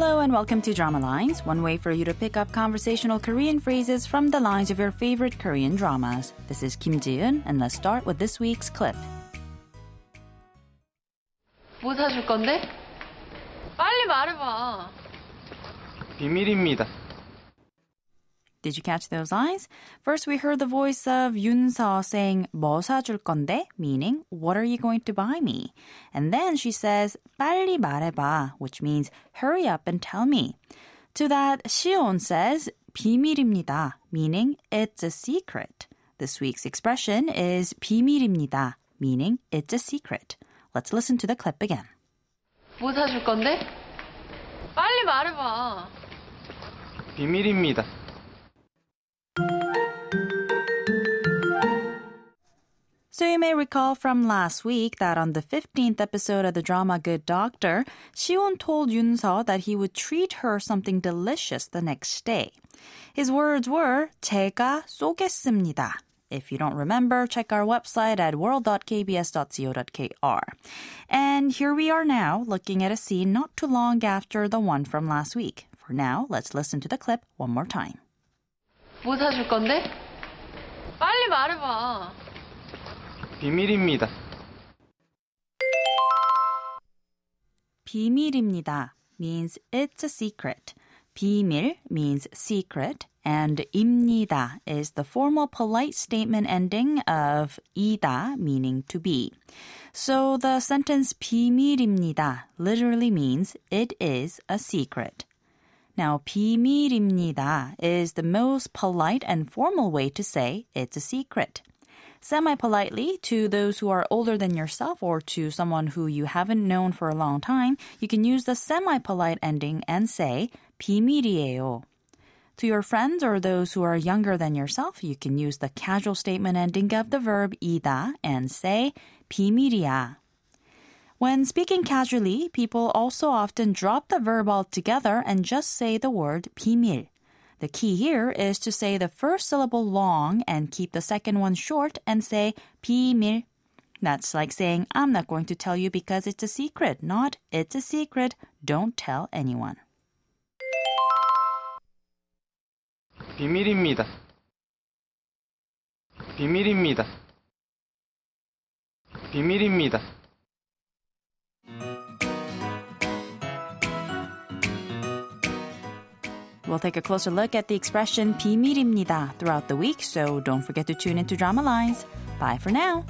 Hello and welcome to Drama Lines, one way for you to pick up conversational Korean phrases from the lines of your favorite Korean dramas. This is Kim Ji-eun, and let's start with this week's clip. 뭐 사줄 건데? 빨리 말해봐. 비밀입니다. Did you catch those lines? First, we heard the voice of Yoon Seo saying 뭐 사줄 건데, meaning what are you going to buy me? And then she says 빨리 말해봐, which means hurry up and tell me. To that, Shion says 비밀입니다, meaning it's a secret. This week's expression is 비밀입니다, meaning it's a secret. Let's listen to the clip again. 뭐 사줄 건데? 빨리 말해봐. 비밀입니다. So you may recall from last week that on the 15th episode of the drama Good Doctor, Shion told Yoon-seo that he would treat her something delicious the next day. His words were 제가 쏘겠습니다. If you don't remember, check our website at world.kbs.co.kr. And here we are now, looking at a scene not too long after the one from last week. For now, let's listen to the clip one more time. 뭐 사줄 건데? 빨리 말해봐. 비밀입니다. 비밀입니다 means it's a secret. 비밀 means secret, and 입니다 is the formal polite statement ending of 이다 meaning to be. So the sentence 비밀입니다 literally means it is a secret. Now, 비밀입니다 is the most polite and formal way to say it's a secret. Semi politely, to those who are older than yourself or to someone who you haven't known for a long time, you can use the semi polite ending and say 비밀이에요. To your friends or those who are younger than yourself, you can use the casual statement ending of the verb 이다 and say 비밀이야. When speaking casually, people also often drop the verb altogether and just say the word 비밀. The key here is to say the first syllable long and keep the second one short and say 비밀. That's like saying, I'm not going to tell you because it's a secret, not it's a secret, don't tell anyone. 비밀입니다. 비밀입니다. 비밀입니다. We'll take a closer look at the expression 비밀입니다 throughout the week, so don't forget to tune into Drama Lines. Bye for now.